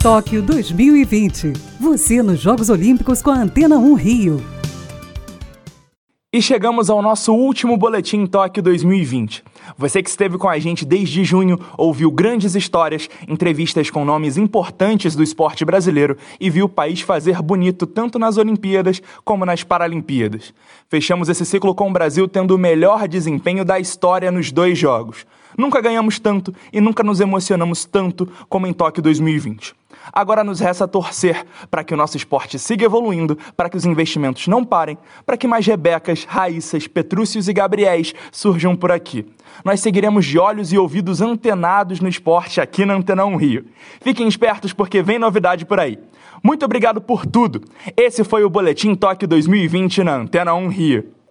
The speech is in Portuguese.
Tóquio 2020. Você nos Jogos Olímpicos com a Antena 1 Rio. E chegamos ao nosso último Boletim Tóquio 2020. Você que esteve com a gente desde junho, ouviu grandes histórias, entrevistas com nomes importantes do esporte brasileiro e viu o país fazer bonito tanto nas Olimpíadas como nas Paralimpíadas. Fechamos esse ciclo com o Brasil tendo o melhor desempenho da história nos dois jogos. Nunca ganhamos tanto e nunca nos emocionamos tanto como em Tóquio 2020. Agora nos resta torcer para que o nosso esporte siga evoluindo, para que os investimentos não parem, para que mais Rebecas, Raíssas, Petrúcios e Gabriéis surjam por aqui. Nós seguiremos de olhos e ouvidos antenados no esporte aqui na Antena 1 Rio. Fiquem espertos porque vem novidade por aí. Muito obrigado por tudo. Esse foi o Boletim Tóquio 2020 na Antena 1 Rio.